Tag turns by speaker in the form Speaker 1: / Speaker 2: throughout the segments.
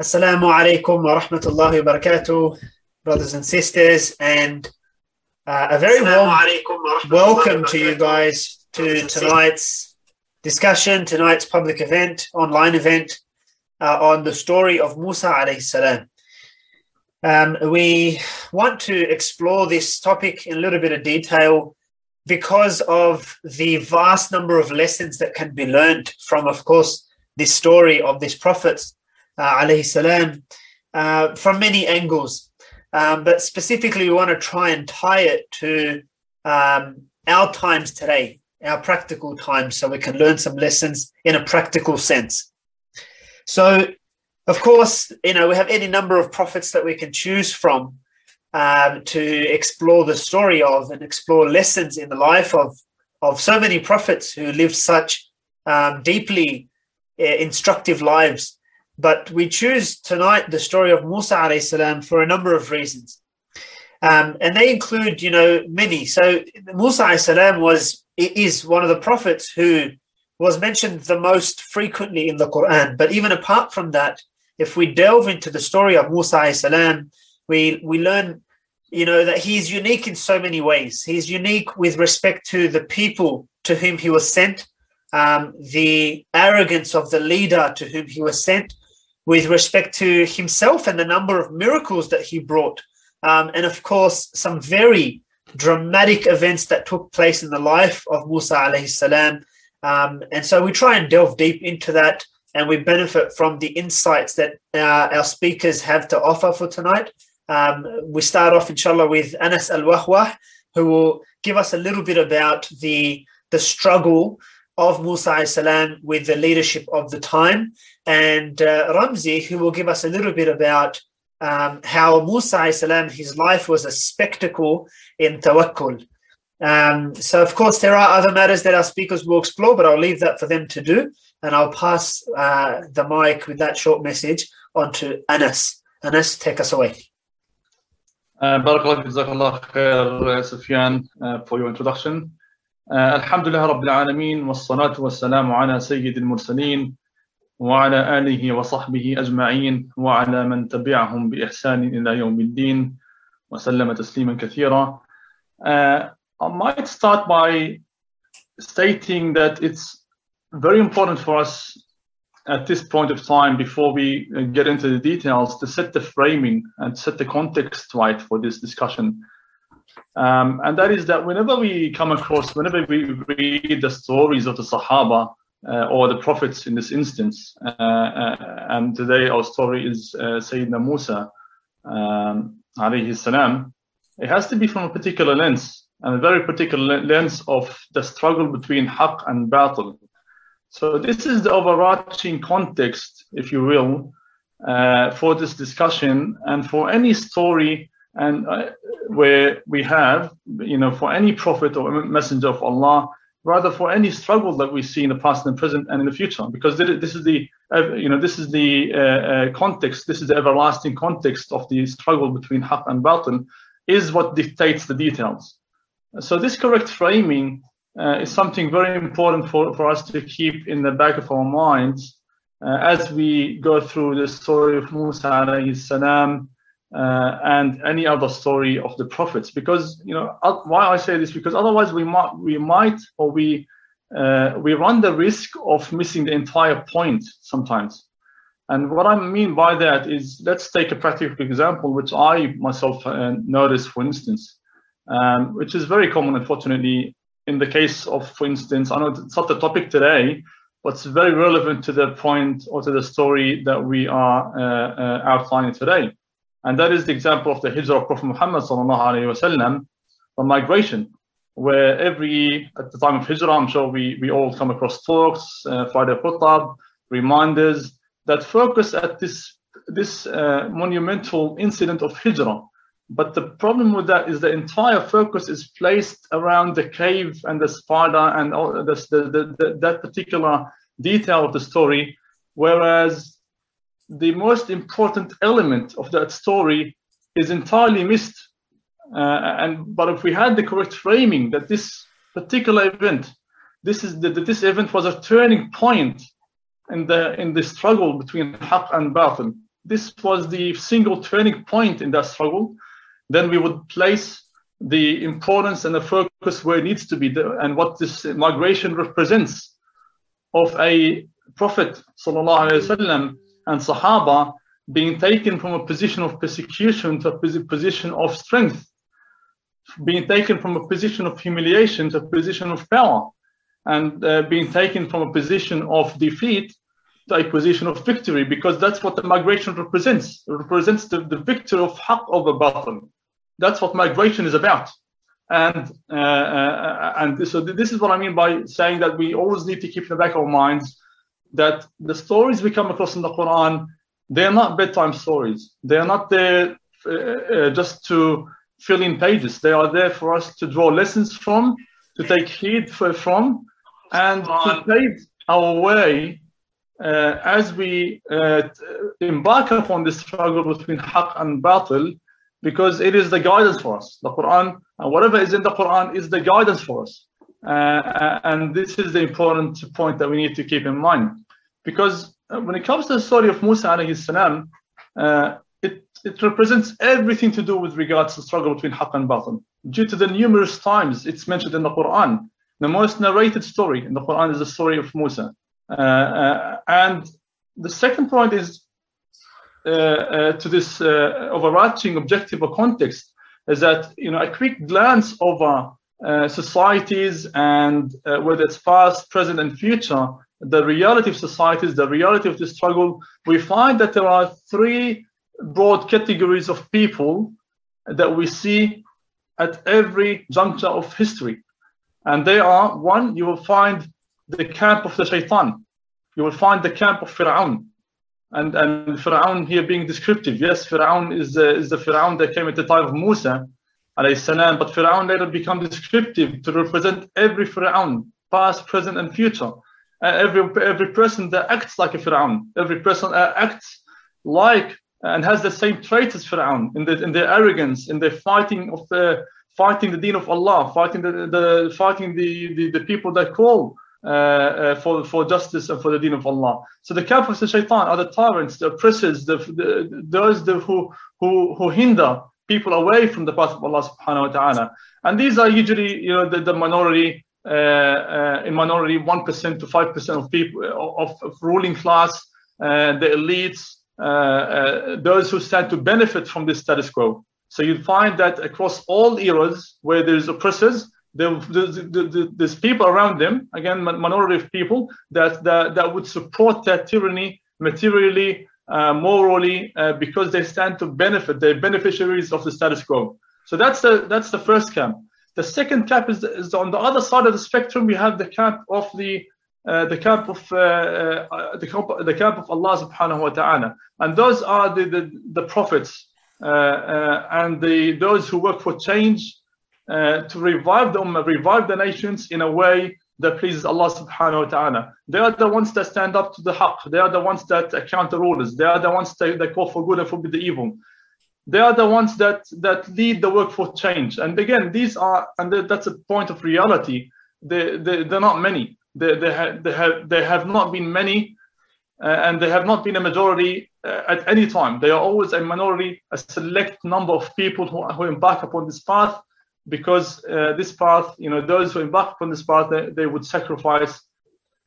Speaker 1: Assalamu alaikum wa rahmatullahi wa barakatuh, brothers and sisters, and uh, a very warm welcome to you guys to tonight's discussion, tonight's public event, online event uh, on the story of Musa alayhi salam. Um, we want to explore this topic in a little bit of detail because of the vast number of lessons that can be learned from, of course, this story of this prophet uh, alayhi salam, uh, from many angles. Um, but specifically, we want to try and tie it to um, our times today, our practical times, so we can learn some lessons in a practical sense. So, of course, you know, we have any number of prophets that we can choose from um, to explore the story of and explore lessons in the life of, of so many prophets who lived such um, deeply uh, instructive lives but we choose tonight the story of Musa salam for a number of reasons. Um, and they include, you know, many. So Musa salam was is one of the prophets who was mentioned the most frequently in the Quran. But even apart from that, if we delve into the story of Musa salam, we we learn, you know, that he's unique in so many ways. He's unique with respect to the people to whom he was sent, um, the arrogance of the leader to whom he was sent, with respect to himself and the number of miracles that he brought. Um, and of course, some very dramatic events that took place in the life of Musa alayhi salam. Um, and so we try and delve deep into that and we benefit from the insights that uh, our speakers have to offer for tonight. Um, we start off, inshallah, with Anas al Wahwah, who will give us a little bit about the, the struggle of Musa salam with the leadership of the time, and uh, Ramzi, who will give us a little bit about um, how Musa salam, his life was a spectacle in tawakkul. Um, so, of course, there are other matters that our speakers will explore, but I'll leave that for them to do. And I'll pass uh, the mic with that short message on to Anas. Anas, take us away.
Speaker 2: Uh, Barakallah, khair, Sufyan, uh, for your introduction. الحمد لله رب العالمين والصلاة والسلام على سيد المرسلين وعلى آله وصحبه أجمعين وعلى من تبعهم بإحسان إلى يوم الدين وسلم تسليما كثيرا. Uh, I might start by stating that it's very important for us at this point of time, before we get into the details, to set the framing and set the context right for this discussion. Um, and that is that whenever we come across, whenever we read the stories of the Sahaba uh, or the prophets in this instance, uh, uh, and today our story is uh, Sayyidina Musa, um, alayhi salam, it has to be from a particular lens, and a very particular lens of the struggle between haqq and batil. So this is the overarching context, if you will, uh, for this discussion and for any story and uh, where we have, you know, for any prophet or messenger of Allah, rather for any struggle that we see in the past and present and in the future, because this is the, you know, this is the uh, uh, context, this is the everlasting context of the struggle between haqq and batil, is what dictates the details. So this correct framing uh, is something very important for, for us to keep in the back of our minds uh, as we go through the story of Musa alayhi salam, uh, and any other story of the prophets. Because you know why I say this because otherwise we might we might or we uh, we run the risk of missing the entire point sometimes. And what I mean by that is let's take a practical example, which I myself uh, noticed, for instance, um, which is very common, unfortunately, in the case of, for instance, I know it's not the topic today, but it's very relevant to the point or to the story that we are uh, uh, outlining today. And that is the example of the hijrah of Prophet Muhammad wasallam, the migration, where every, at the time of hijrah, I'm sure we, we all come across talks, uh, Friday Khutab, reminders that focus at this, this uh, monumental incident of hijrah. But the problem with that is the entire focus is placed around the cave and the spider and all the, the, the, that particular detail of the story, whereas the most important element of that story is entirely missed. Uh, and but if we had the correct framing that this particular event, this is that this event was a turning point in the in the struggle between Haqq and Batil. This was the single turning point in that struggle. Then we would place the importance and the focus where it needs to be, the, and what this migration represents of a prophet sallallahu alaihi wasallam and Sahaba being taken from a position of persecution to a position of strength, being taken from a position of humiliation to a position of power, and uh, being taken from a position of defeat to a position of victory, because that's what the migration represents. It represents the, the victory of haqq over batil. That's what migration is about. And uh, uh, and so this is what I mean by saying that we always need to keep in the back of our minds that the stories we come across in the Quran they're not bedtime stories. They are not there uh, uh, just to fill in pages. They are there for us to draw lessons from, to take heed for, from, and to pave our way uh, as we uh, embark upon this struggle between haqq and batil, because it is the guidance for us. The Quran, and whatever is in the Quran, is the guidance for us. Uh, and this is the important point that we need to keep in mind. Because uh, when it comes to the story of Musa alayhi salam, uh, it, it represents everything to do with regards to the struggle between haqq and batil. Due to the numerous times it's mentioned in the Quran, the most narrated story in the Quran is the story of Musa. Uh, uh, and the second point is uh, uh to this overarching objective or context is that you know a quick glance over societies and whether it's past, present, and future the reality of societies, the reality of the struggle, we find that there are three broad categories of people that we see at every juncture of history. And they are one, you will find the camp of the shaitan. You will find the camp of Fir'aun. And, and Fir'aun here being descriptive. Yes, Fir'aun is, uh, is the Fir'aun that came at the time of Musa, salam, but Fir'aun later become descriptive to represent every Fir'aun, past, present, and future. Uh, every every person that acts like a Fir'aun, every person acts like and has the same traits as Fir'aun in, the, in their arrogance, in their fighting of the fighting the deen of Allah, fighting the, the fighting the, the, the people that call uh, uh, for for justice and for the deen of Allah. So the of the shaitan are the tyrants, the oppressors, the, the those the, who who who hinder people away from the path of Allah subhanahu wa ta'ala. And these are usually you know the, the minority uh, uh, in minority, 1% to 5% of people of, of ruling class, uh, the elites, those who stand to benefit from this status quo. So you find that across all eras where there's oppressors, there's, there's people around them, again, minority of people, that, that, that would support that tyranny materially, uh, morally, uh, because they stand to benefit, they're beneficiaries of the status quo. So that's the, that's the first camp. The second camp is, is on the other side of the spectrum. We have the camp of the uh, the camp of uh, uh, the, camp, the camp of Allah subhanahu wa ta'ala. And those are the the, the prophets uh, uh, and the those who work for change uh, to revive the revive the nations in a way that pleases Allah subhanahu wa ta'ala. They are the ones that stand up to the haqq. They are the ones that counter rulers. They are the ones that, that call for good and forbid the evil they are the ones that that lead the work for change. And again these are and that's a point of reality. They, they they're not many. They, they, have, they have they have not been many uh, and they have not been a majority uh, at any time. They are always a minority a select number of people who, who embark upon this path because uh, this path you know those who embark upon this path they, they would sacrifice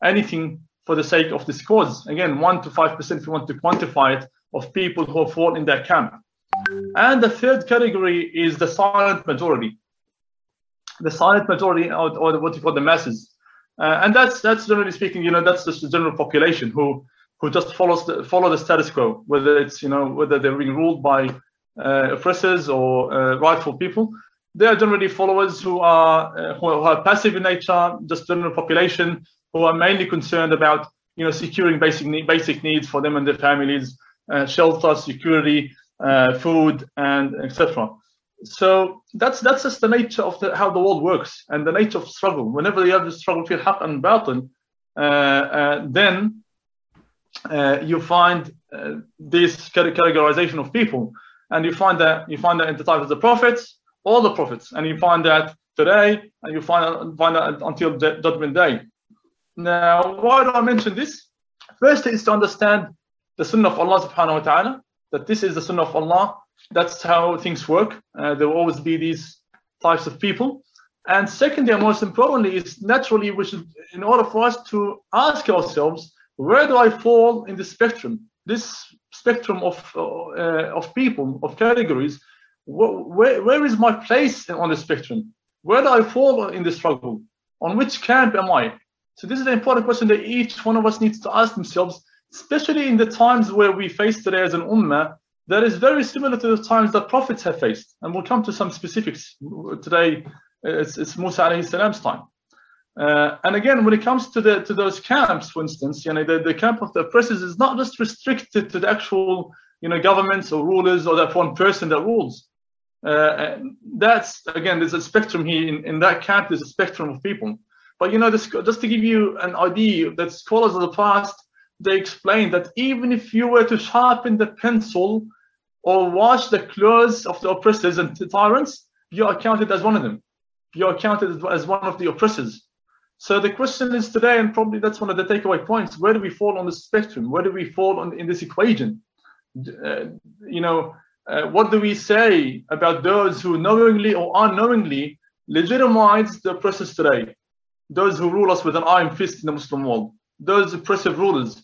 Speaker 2: anything for the sake of this cause. Again 1 to 5% if you want to quantify it of people who fall in that camp and the third category is the silent majority. The silent majority, or, or what you call the masses. Uh, and that's that's generally speaking, you know, that's just the general population who who just follows the, follow the status quo, whether it's you know whether they're being ruled by uh, oppressors or uh, rightful people. They are generally followers who are uh, who are passive in nature, just general population who are mainly concerned about you know securing basic basic needs for them and their families, uh, shelter, security, food, and etc. So that's that's just the nature of the, how the world works and the nature of struggle. Whenever you have the struggle between haq and batil, uh, uh, then uh, you find uh, this categorization of people, and you find that you find that in the time of the prophets, all the prophets, and you find that today, and you find find that until judgment day. Now, why do I mention this? First is to understand the sunnah of Allah subhanahu wa ta'ala, that this is the sunnah of Allah. That's how things work. Uh, there will always be these types of people. And secondly, and most importantly, is naturally we should, in order for us to ask ourselves, where do I fall in the spectrum? This spectrum of uh, of people, of categories, where, where is my place on the spectrum? Where do I fall in the struggle? On which camp am I? So this is an important question that each one of us needs to ask themselves, especially in the times where we face today as an ummah, that is very similar to the times that prophets have faced. And we'll come to some specifics today. It's, it's Musa alayhi salam's time. Uh, and again, when it comes to the to those camps, for instance, you know, the, the camp of the oppressors is not just restricted to the actual, you know, governments or rulers or that one person that rules. Uh, that's again, there's a spectrum here. In, in that camp, there's a spectrum of people. But you know, this, just to give you an idea, that scholars of the past they explain that even if you were to sharpen the pencil or wash the clothes of the oppressors and the tyrants, you are counted as one of them. You are counted as one of the oppressors. So the question is today, and probably that's one of the takeaway points: where do we fall on the spectrum? Where do we fall on, in this equation? Uh, you know, uh, what do we say about those who knowingly or unknowingly legitimize the oppressors today? Those who rule us with an iron fist in the Muslim world, those oppressive rulers.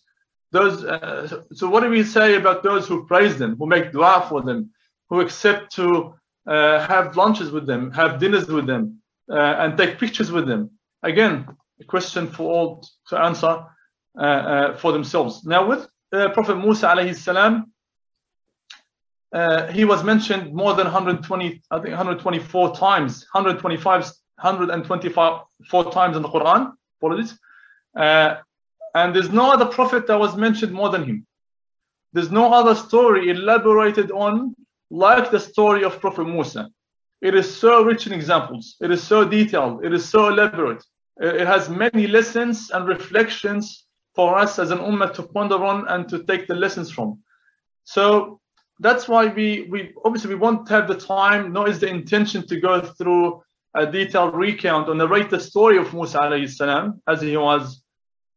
Speaker 2: Those. Uh, so what do we say about those who praise them, who make dua for them, who accept to uh, have lunches with them, have dinners with them, uh, and take pictures with them? Again, a question for all to answer uh, uh, for themselves. Now, with Prophet Musa alayhi salam, uh, he was mentioned more than 120, I think 124 times, 125, 124 times in the Quran. Apologies. Uh, and there's no other prophet that was mentioned more than him. There's no other story elaborated on like the story of Prophet Musa. It is so rich in examples. It is so detailed. It is so elaborate. It has many lessons and reflections for us as an ummah to ponder on and to take the lessons from. So that's why we, we obviously we won't have the time, nor is the intention to go through a detailed recount or narrate the story of Musa alayhi salam as he was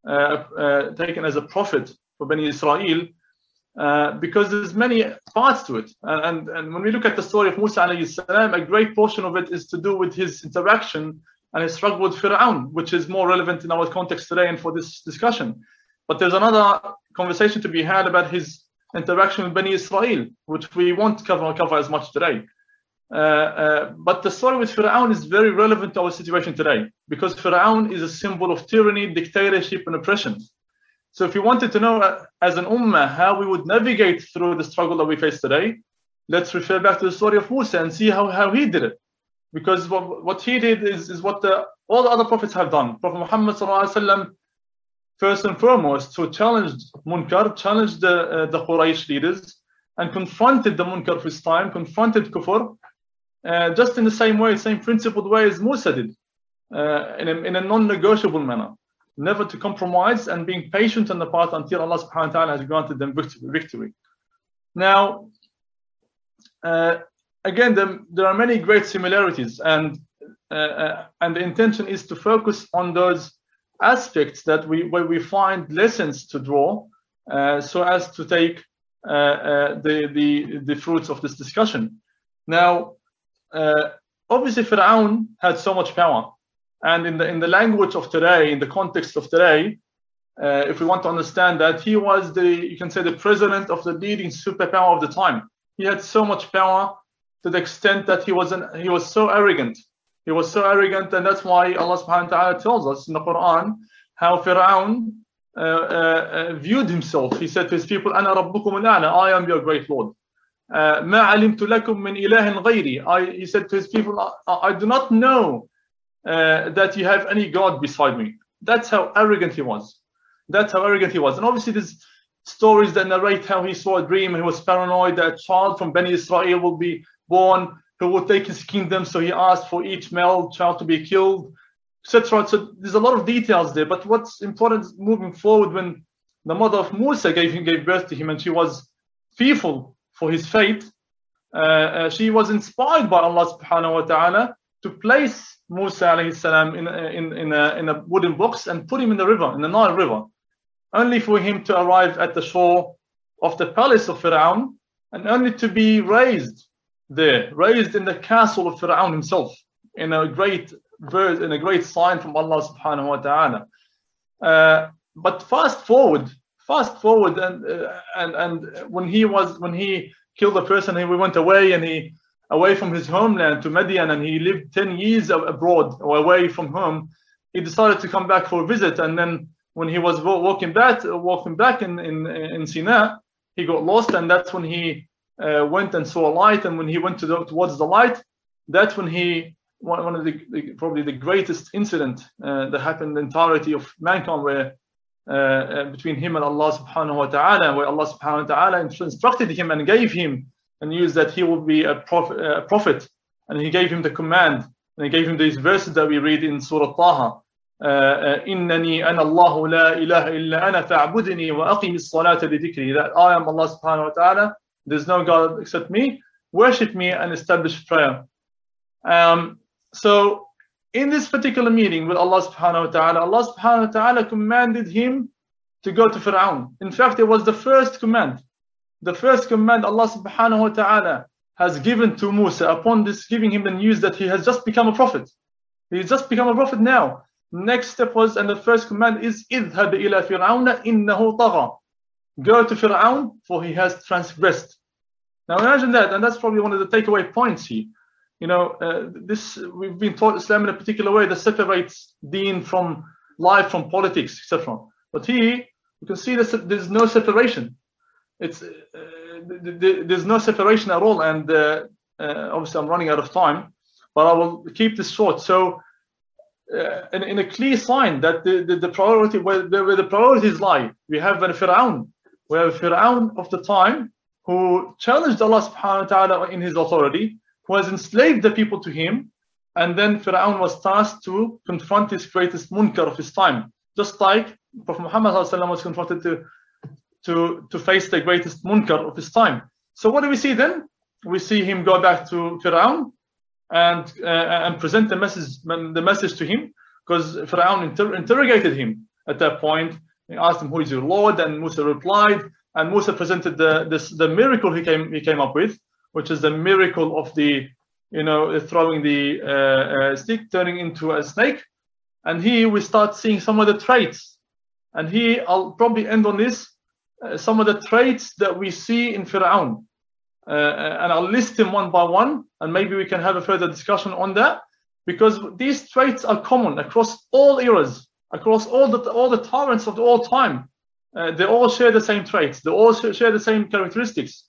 Speaker 2: taken as a prophet for Bani Israel, uh, because there's many parts to it. And, and, and when we look at the story of Musa alayhi salam, a great portion of it is to do with his interaction and his struggle with Fir'aun, which is more relevant in our context today and for this discussion. But there's another conversation to be had about his interaction with Bani Israel, which we won't cover, cover as much today. Uh, uh, but the story with Fir'aun is very relevant to our situation today because Fir'aun is a symbol of tyranny, dictatorship, and oppression. So if you wanted to know uh, as an ummah how we would navigate through the struggle that we face today, let's refer back to the story of Musa and see how, how he did it. Because what, what he did is, is what the, all the other prophets have done. Prophet Muhammad first and foremost, who challenged Munkar, challenged the, uh, the Quraysh leaders, and confronted the Munkar of his time, confronted Kufr, just in the same way, same principled way as Musa did, uh, in a, in a non-negotiable manner. Never to compromise and being patient on the path until Allah subhanahu wa ta'ala has granted them victory. Now, uh, again, the, there are many great similarities, and uh, uh, and the intention is to focus on those aspects that we where we find lessons to draw uh, so as to take uh, uh, the, the the fruits of this discussion. Now, uh, obviously Fir'aun had so much power. And in the, in the language of today, in the context of today, uh, if we want to understand that, he was the, you can say, the president of the leading superpower of the time. He had so much power to the extent that he was, an, he was so arrogant. He was so arrogant, and that's why Allah subhanahu wa ta'ala tells us in the Quran how Fir'aun uh, uh, uh viewed himself. He said to his people, Ana I am your great Lord. Uh, ما علمت لكم من إله غيري. I, he said to his people, I, I do not know uh, that you have any God beside me. That's how arrogant he was. That's how arrogant he was. And obviously, there's stories that narrate how he saw a dream and he was paranoid that a child from Beni Israel will be born who would take his kingdom. So he asked for each male child to be killed, etc. So there's a lot of details there. But what's important moving forward when the mother of Musa gave him gave birth to him and she was fearful for his fate, uh, uh, she was inspired by Allah subhanahu wa ta'ala to place Musa alayhi salam in, in, in, a, in a wooden box and put him in the river, in the Nile River, only for him to arrive at the shore of the palace of Fir'aun and only to be raised there, raised in the castle of Fir'aun himself in a great verse, in a great sign from Allah subhanahu wa ta'ala. Uh, but fast forward, fast forward and, uh, and, and when he was, when he killed the person, he went away and he, away from his homeland to Madian and he lived 10 years abroad or away from home, he decided to come back for a visit. And then when he was walking back, walking back in, in, in Sinai, he got lost and that's when he uh, went and saw a light. And when he went to the, towards the light, that's when he one, one of the, the, probably the greatest incident uh, that happened in the entirety of mankind where uh, uh, between him and Allah subhanahu wa ta'ala where Allah subhanahu wa ta'ala instructed him and gave him and news that he would be a prophet, a prophet and he gave him the command and he gave him these verses that we read in Surah Taha إنني أنا الله لا إله إلا أنا فاعبدني وأقم الصلاة لذكري that I am Allah subhanahu wa ta'ala there's no God except me worship me and establish prayer um, so in this particular meeting with Allah subhanahu wa ta'ala, Allah subhanahu wa ta'ala commanded him to go to Fir'aun. In fact, it was the first command. The first command Allah subhanahu wa ta'ala has given to Musa upon this giving him the news that he has just become a prophet. He's just become a prophet now. Next step was, and the first command is, اذهب إلى فرعون إنه طغى. Go to Fir'aun, for he has transgressed. Now imagine that, and that's probably one of the takeaway points here you know, uh, this we've been taught Islam in a particular way that separates deen from life, from politics, etc. But here you can see that there's no separation. It's uh, there's no separation at all, and uh, uh, obviously I'm running out of time, but I will keep this short. So. Uh, in, in, a clear sign that the, the, the priority where the, where the priorities lie, we have a Fir'aun, we have Fir'aun of the time who challenged Allah subhanahu wa ta'ala in his authority, who has enslaved the people to him. And then Fir'aun was tasked to confront his greatest munkar of his time. Just like Prophet Muhammad was confronted to, to, to face the greatest munkar of his time. So what do we see then? We see him go back to Fir'aun and, uh, and present the message, the message to him because Fir'aun inter interrogated him at that point. He asked him, who is your Lord? And Musa replied, and Musa presented the, this, the miracle he came, he came up with which is the miracle of the, you know, throwing the uh, uh, stick, turning into a snake. And here we start seeing some of the traits. And here I'll probably end on this, uh, some of the traits that we see in Fir'aun. Uh, and I'll list them one by one, and maybe we can have a further discussion on that, because these traits are common across all eras, across all the all the tyrants of all time. Uh, they all share the same traits. They all share the same characteristics.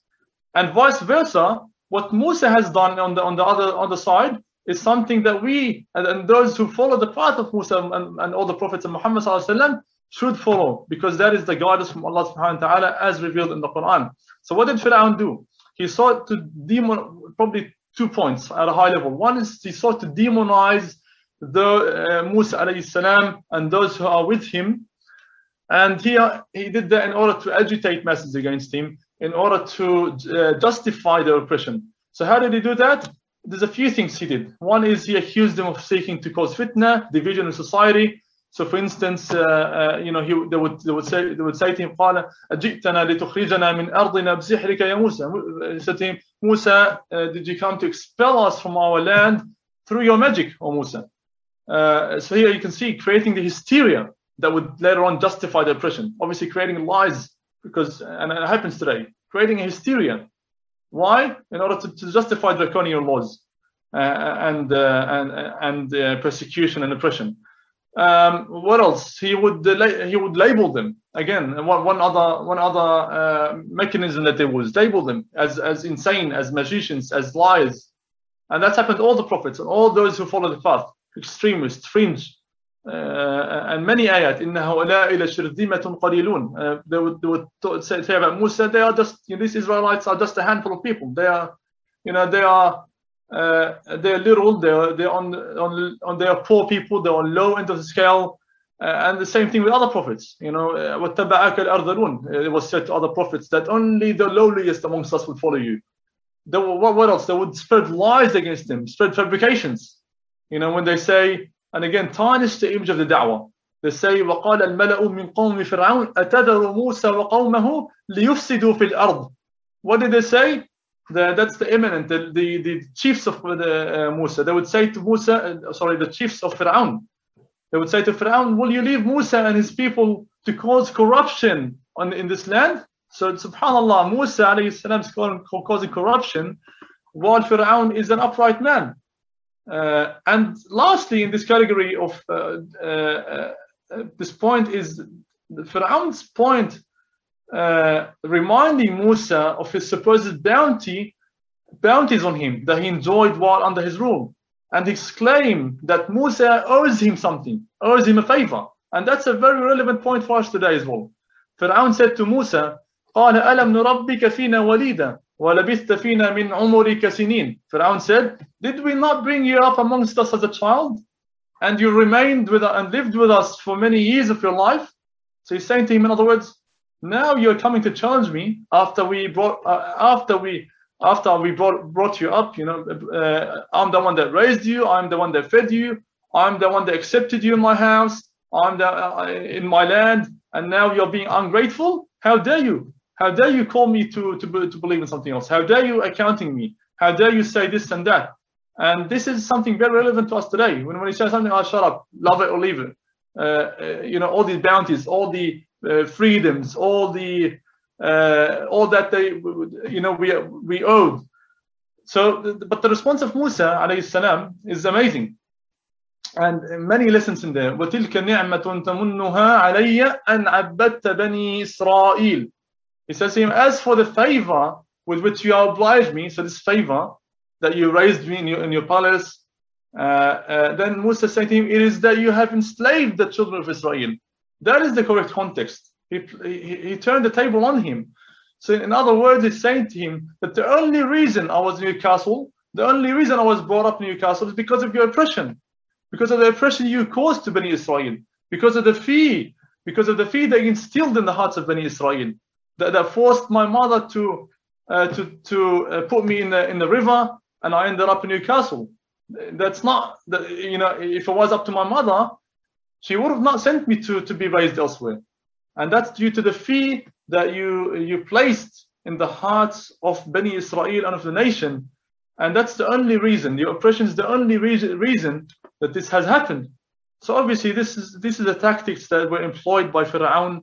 Speaker 2: And vice versa, what Musa has done on the on the other on the side is something that we and, and those who follow the path of Musa and, and all the prophets of Muhammad sallam, should follow because that is the guidance from Allah subhanahu wa ta'ala as revealed in the Quran. So what did Fir'aun do? He sought to demon probably two points at a high level. One is he sought to demonize the uh, Musa alayhi salam and those who are with him. And he, uh, he did that in order to agitate masses against him in order to uh, justify their oppression. So how did he do that? There's a few things he did. One is he accused them of seeking to cause fitna, division in society. So, for instance, uh, uh, you know, he, they would they would say they would say to him, "قال أجئتنا لتخرجنا من أرضنا بسحرك يا موسى." He said to him, "Musa, uh, did you come to expel us from our land through your magic, O Musa?" Uh, so here you can see creating the hysteria that would later on justify the oppression. Obviously, creating lies because and it happens today, creating a hysteria. Why? In order to, to justify draconian laws uh, and uh, and and uh, persecution and oppression. Um, what else? He would he would label them again. One, one other one other uh, mechanism that they was label them as as insane, as magicians, as liars, and that's happened to all the prophets and all those who follow the path, extremists, fringe, uh, and many ayat إن هؤلاء لشرذمة قليلون uh, they would, they would say, say about Musa they are just you know, these Israelites are just a handful of people they are you know they are uh, they're little they're they're on on on they are poor people they're on low end of the scale uh, and the same thing with other prophets you know واتبعك الأرذلون it was said to other prophets that only the lowliest amongst us would follow you they, what, what else they would spread lies against them spread fabrications you know when they say and again, tarnish the image of the da'wah. They say وقال الملأ من قوم فرعون أتذر موسى وقومه ليفسدوا في الأرض. What did they say? The, that's the eminent, the, the, the chiefs of the, uh, Musa. They would say to Musa, uh, sorry, the chiefs of Fir'aun. They would say to Fir'aun, will you leave Musa and his people to cause corruption on, in this land? So subhanAllah, Musa alayhi salam is causing corruption while Fir'aun is an upright man. Uh, and lastly, in this category of uh, uh, uh this point is Fir'aun's point uh, reminding Musa of his supposed bounty, bounties on him that he enjoyed while under his rule. And his claim that Musa owes him something, owes him a favor. And that's a very relevant point for us today as well. Fir'aun said to Musa, قال ألم نربك فينا وليدا ولبثت فينا من عمرك سنين Fir'aun said, Did we not bring you up amongst us as a child? And you remained with and lived with us for many years of your life? So he's saying to him, in other words, now you're coming to challenge me after we brought uh, after we after we brought brought you up you know uh, i'm the one that raised you i'm the one that fed you i'm the one that accepted you in my house i'm the uh, in my land and now you're being ungrateful how dare you how dare you call me to, to, to believe in something else how dare you accounting me how dare you say this and that and this is something very relevant to us today when, when he says something i oh, shut up love it or leave it uh, uh you know all these bounties all the uh, freedoms, all the uh, all that they you know we we owed. So, but the response of Musa alayhi salam is amazing. And many lessons in there. وَتِلْكَ نِعْمَةٌ تَمُنُّهَا عَلَيَّ أَنْ عَبَّدْتَ بَنِي إِسْرَائِيل he says to him, as for the favor with which you obliged me, so this favor that you raised me in your, in your palace, uh, uh, then Musa said to him, it is that you have enslaved the children of Israel. That is the correct context. He, he, he turned the table on him. So, in other words, he's saying to him that the only reason I was in your castle, the only reason I was brought up in your castle is because of your oppression, because of the oppression you caused to Bani Israel, because of the fear, because of the fear that instilled in the hearts of Bani Israel, that, that forced my mother to uh, to to uh, put me in the in the river, and I ended up in your castle. That's not, the, you know, if it was up to my mother, she would have not sent me to, to be raised elsewhere. And that's due to the fear that you, you placed in the hearts of Bani Israel and of the nation. And that's the only reason, the oppression is the only reason, reason that this has happened. So obviously this is this is the tactics that were employed by Pharaoh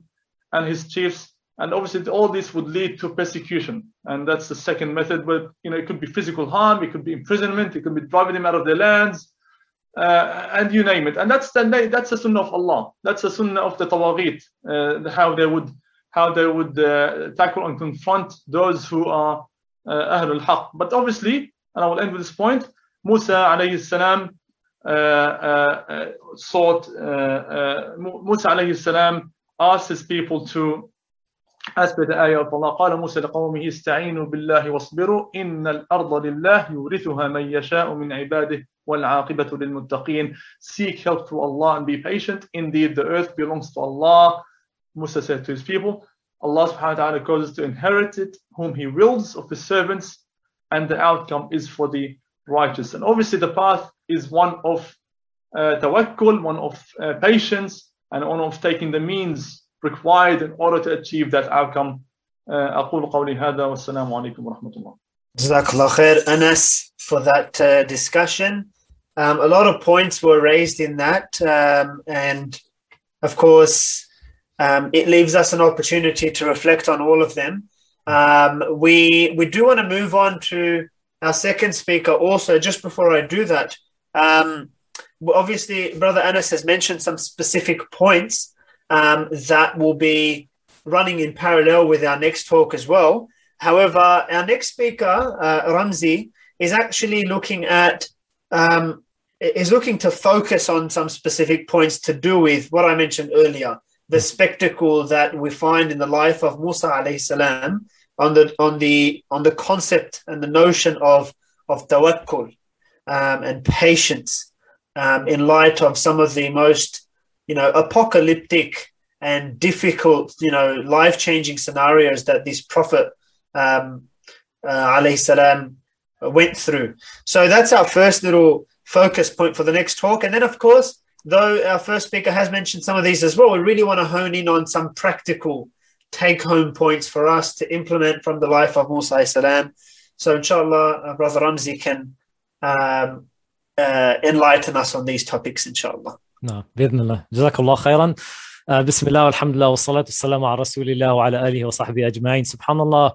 Speaker 2: and his chiefs. And obviously all this would lead to persecution. And that's the second method, but you know, it could be physical harm, it could be imprisonment, it could be driving them out of their lands, uh, and you name it. And that's the that's the sunnah of Allah. That's the sunnah of the tawaghit, uh, how they would how they would uh, tackle and confront those who are uh, Ahlul Haqq. But obviously, and I will end with this point, Musa alayhi salam uh, uh, sought, Musa alayhi salam asked his people to as per the ayah of Allah قال موسى لقومه استعينوا بالله واصبروا إن الأرض لله يورثها من يشاء من عباده وَالْعَاقِبَةُ لِلْمُتَّقِينَ Seek help through Allah and be patient. Indeed, the earth belongs to Allah. Musa said to his people, Allah subhanahu wa ta'ala causes to inherit it whom He wills of His servants, and the outcome is for the righteous. And obviously, the path is one of uh, tawakkul, one of uh, patience, and one of taking the means required in order to achieve that outcome. أقول قولي هذا والسلام عليكم ورحمة الله.
Speaker 1: Jazakallah khair, Anas, for that uh, discussion. Um, a lot of points were raised in that, um, and of course, um, it leaves us an opportunity to reflect on all of them. Um, we we do want to move on to our second speaker. Also, just before I do that, um, obviously, Brother Anas has mentioned some specific points um, that will be running in parallel with our next talk as well. However, our next speaker, uh, Ramzi, is actually looking at um, is looking to focus on some specific points to do with what I mentioned earlier, the spectacle that we find in the life of Musa alayhi salam on the on the on the concept and the notion of of tawakkul um, and patience um, in light of some of the most you know apocalyptic and difficult you know life changing scenarios that this prophet um, uh, salam went through. So that's our first little focus point for the next talk. And then, of course, though our first speaker has mentioned some of these as well, we really want to hone in on some practical take home points for us to implement from the life of Musa salam. So, inshallah, uh, Brother Ramzi can um, uh, enlighten us on these topics, inshallah.
Speaker 3: نعم باذن الله جزاك الله خيرا بسم الله والحمد لله والصلاة والسلام على رسول الله وعلى آله وصحبه أجمعين سبحان الله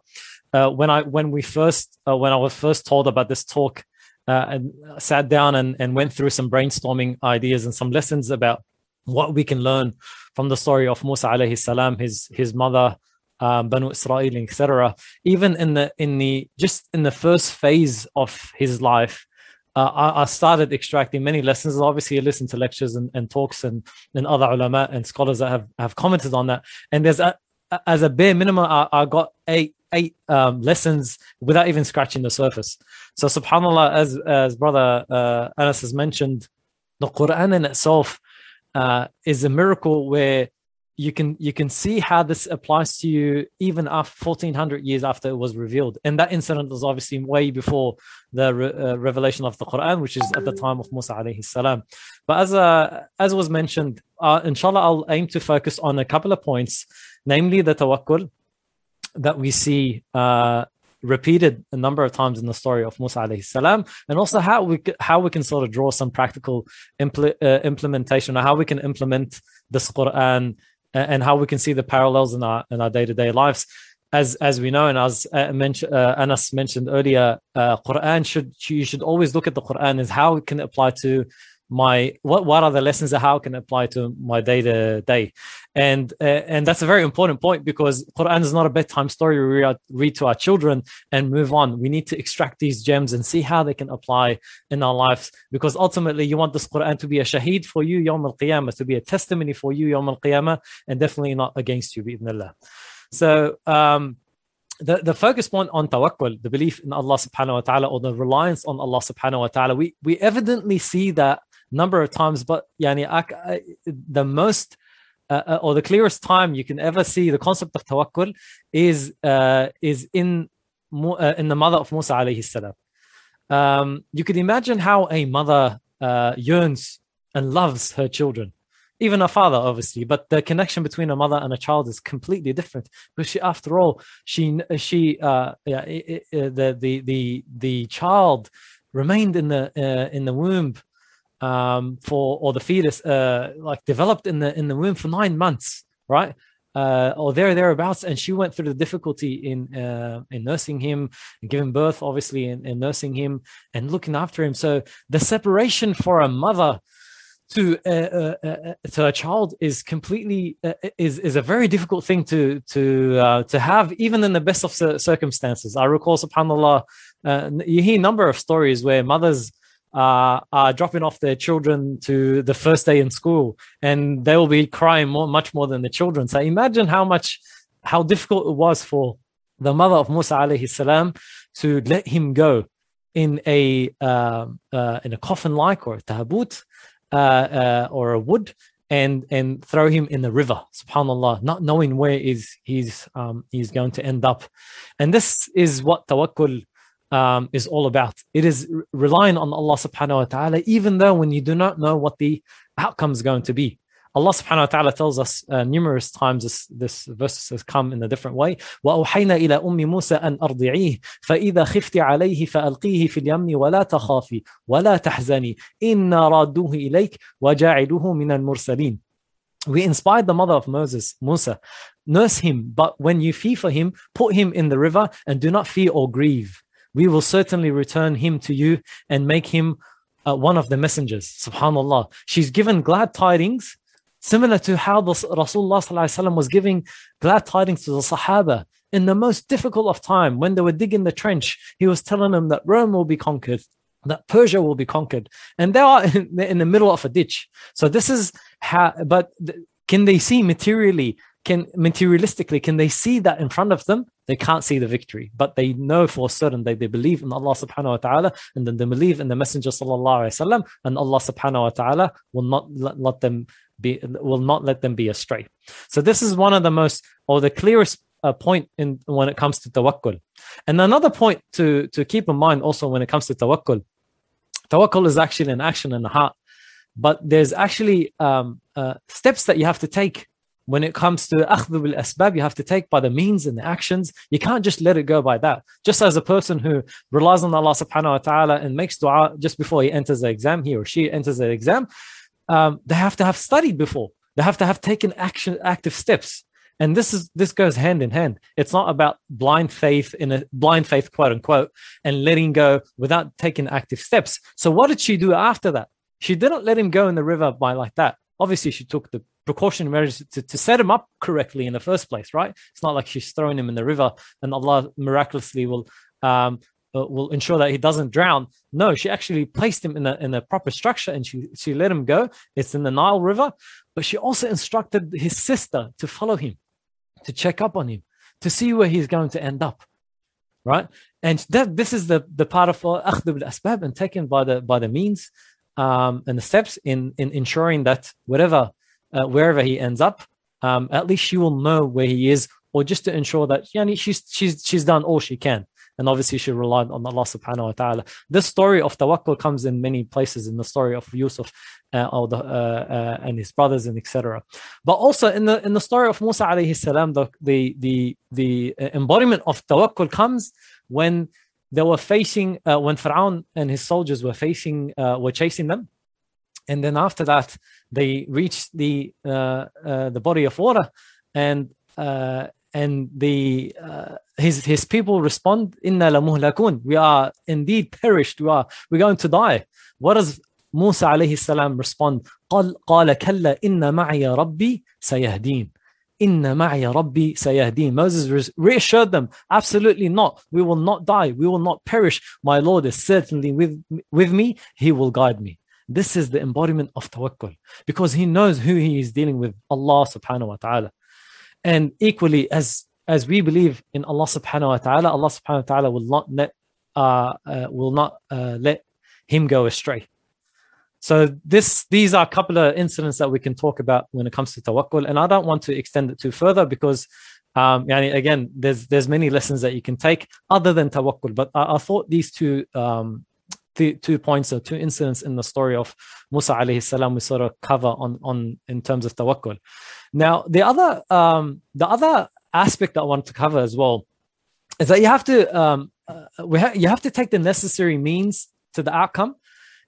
Speaker 3: uh, when I when we first uh, when I was first told about this talk uh, and sat down and, and went through some brainstorming ideas and some lessons about what we can learn from the story of Musa alayhi salam, his his mother, um, Banu Israel, etc. Even in the in the just in the first phase of his life, uh, I, I, started extracting many lessons. Obviously, I listen to lectures and, and talks and, and other ulama and scholars that have, have commented on that. And there's a, as a bare minimum, I, I got eight eight um, lessons without even scratching the surface. So, subhanallah, as as brother uh, Anas has mentioned, the Quran in itself uh, is a miracle where you can you can see how this applies to you even after 1400 years after it was revealed. And that incident was obviously way before the re- uh, revelation of the quran which is at the time of musa alayhi salam. But as uh, as was mentioned uh, inshallah i'll aim to focus on a couple of points namely the tawakkul that we see uh, repeated a number of times in the story of Musa alayhi salam, and also how we how we can sort of draw some practical impl- uh, implementation or how we can implement this Quran and how we can see the parallels in our in our day to day lives. As as we know, and as uh, mentioned, uh, Anas mentioned earlier, uh, Quran should you should always look at the Quran as how it can apply to my what what are the lessons that how can apply to my day to day and uh, and that's a very important point because quran is not a bedtime story. We read, read to our children and move on. We need to extract these gems and see how they can apply in our lives because ultimately you want this quran to be a shaheed for you yawm al-qiyamah to be a testimony for you yawm al-qiyamah and definitely not against you bi'idhnillah. So um the, the focus point on tawakkul, the belief in Allah subhanahu wa ta'ala or the reliance on Allah subhanahu wa ta'ala, we, we evidently see that number of times, but yani, I, the most uh, uh, or the clearest time you can ever see the concept of tawakkul is uh, is in uh, in the mother of Musa alayhi salam. Um, you could imagine how a mother uh, yearns and loves her children, even a father, obviously. But the connection between a mother and a child is completely different. Because she, after all, she she uh, yeah, it, it, the the the the child remained in the in the womb um, for or the fetus uh, like developed in the in the womb for nine months, right? Uh, or there thereabouts, and she went through the difficulty in uh, in nursing him, and giving birth, obviously, and, and nursing him and looking after him. So the separation for a mother to uh, uh, uh, to a child is completely uh, is is a very difficult thing to to uh, to have even in the best of circumstances. I recall, Subhanallah, uh, you hear a number of stories where mothers uh, are dropping off their children to the first day in school and they will be crying more, much more than the children. So imagine how much, how difficult it was for the mother of Musa alayhi salam to let him go in a, uh, uh, in a coffin like or a tabut uh, uh, or a wood and and throw him in the river subhanallah not knowing where is he's um, he's going to end up and this is what tawakkul um, is all about. It is relying on Allah subhanahu wa ta'ala, even though when you do not know what the outcome is going to be. Allah subhanahu wa ta'ala tells us uh, numerous times this, this verse has come in a different way. وَأَوْحَيْنَا إِلَى أُمِّ مُوسَى أَنْ أَرْضِعِيهِ فَإِذَا خِفْتِ عَلَيْهِ فَأَلْقِيهِ فِي الْيَمِّ وَلَا تَخَافِي وَلَا تَحْزَنِي إِنَّا رَادُّهُ إِلَيْكَ وَجَاعِلُهُ مِنَ الْمُرْسَلِينَ We inspired the mother of Moses, Musa, nurse him, but when you fear for him, put him in the river and do not fear or grieve we will certainly return him to you and make him uh, one of the messengers. Subhanallah. She's given glad tidings, similar to how the Rasulullah was giving glad tidings to the Sahaba in the most difficult of time when they were digging the trench. He was telling them that Rome will be conquered. That Persia will be conquered, and they are in, in the middle of a ditch. So this is how. But can they see materially can materialistically can they see that in front of them? They can't see the victory but they know for certain that they believe in allah subhanahu wa ta'ala and then they believe in the messenger sallallahu alaihi wasallam and allah subhanahu wa ta'ala will not let, let them be will not let them be astray. So this is one of the most or the clearest uh, point in when it comes to tawakkul. And another point to to keep in mind also when it comes to tawakkul. Tawakkul is actually an action in the heart but there's actually um, uh, steps that you have to take when it comes to akhdhu bil asbab, you have to take by the means and the actions. You can't just let it go by that. Just as a person who relies on Allah subhanahu wa ta'ala and makes dua just before he enters the exam, he or she enters the exam, um, they have to have studied before. They have to have taken action, active steps. And this is this goes hand in hand. It's not about blind faith in a blind faith, quote unquote, and letting go without taking active steps. So what did she do after that? She didn't let him go in the river by like that. Obviously, she took the precautionary measures to, to set him up correctly in the first place, right? It's not like she's throwing him in the river and Allah miraculously will um, uh, will ensure that he doesn't drown. No, she actually placed him in a in a proper structure and she she let him go. It's in the Nile River, but she also instructed his sister to follow him, to check up on him, to see where he's going to end up, right? And that this is the the part of akhdh al asbab and taken by the by the means um, and the steps in in ensuring that whatever uh, wherever he ends up, um, at least she will know where he is, or just to ensure that she's she's she's done all she can. And obviously, she relied on Allah subhanahu wa ta'ala. This story of tawakkul comes in many places in the story of Yusuf uh, or the, uh, uh, and his brothers and etc. But also in the in the story of Musa alayhi salam, the, the, the, the embodiment of tawakkul comes when they were facing, uh, when Pharaoh and his soldiers were facing, uh, were chasing them And then after that, they reach the uh, uh, the body of water, and uh, and the uh, his his people respond, "Inna lamuhlakun." We are indeed perished. We are we're going to die. What does Musa alayhi salam respond? قال قال كلا إن معي ربي سيهدين. Inna ma'iya rabbi sayahdeen. Moses reassured them, absolutely not. We will not die. We will not perish. My Lord is certainly with, with me. He will guide me. This is the embodiment of tawakkul because he knows who he is dealing with, Allah subhanahu wa ta'ala. And equally, as as we believe in Allah subhanahu wa ta'ala, Allah subhanahu wa ta'ala will not let uh, uh, will not uh, let him go astray. So this these are a couple of incidents that we can talk about when it comes to tawakkul, and I don't want to extend it too further because um, yani again, there's there's many lessons that you can take other than tawakkul. But I, I thought these two um, two, two points or two incidents in the story of Musa alayhi salam we sort of cover on on in terms of tawakkul. Now the other um, the other aspect that I want to cover as well is that you have to um, uh, we ha- you have to take the necessary means to the outcome,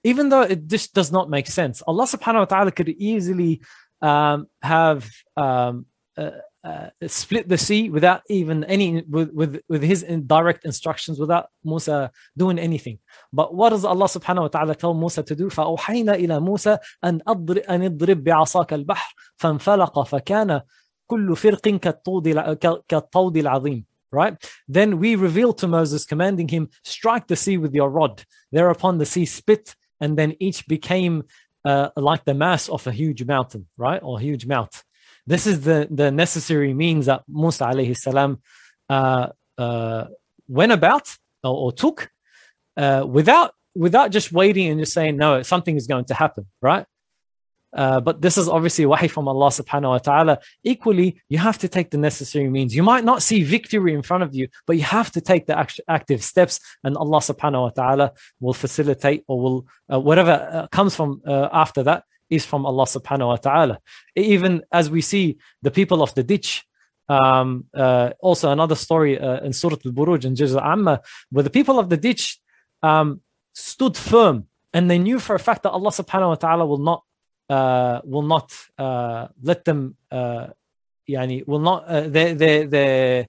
Speaker 3: even though it just does not make sense. Allah subhanahu wa taala could easily um, have um, uh, uh, split the sea without even any with with, with his direct instructions without Musa doing anything. But what does Allah subhanahu wa ta'ala tell Musa to do? فأوحينا إلى موسى أن أضرب أن اضرب بعصاك البحر فانفلق فكان كل فرق كالطود العظيم. Right? Then we revealed to Moses, commanding him, strike the sea with your rod. Thereupon the sea split, and then each became uh, like the mass of a huge mountain, right? Or huge mount. This is the, the necessary means that Musa alayhi salam uh, uh, went about or, or took uh, without without just waiting and just saying no, something is going to happen, right? Uh, but this is obviously wahi from Allah subhanahu wa ta'ala. Equally, you have to take the necessary means. You might not see victory in front of you, but you have to take the act- active steps, and Allah subhanahu wa ta'ala will facilitate or will, uh, whatever uh, comes from uh, after that is from Allah subhanahu wa ta'ala. Even as we see the people of the ditch, um, uh, also another story uh, in Surah Al-Buruj and Juz Amma, where the people of the ditch um, stood firm and they knew for a fact that Allah subhanahu wa ta'ala will not uh, will not uh, let them uh, yani, will not uh, they, they they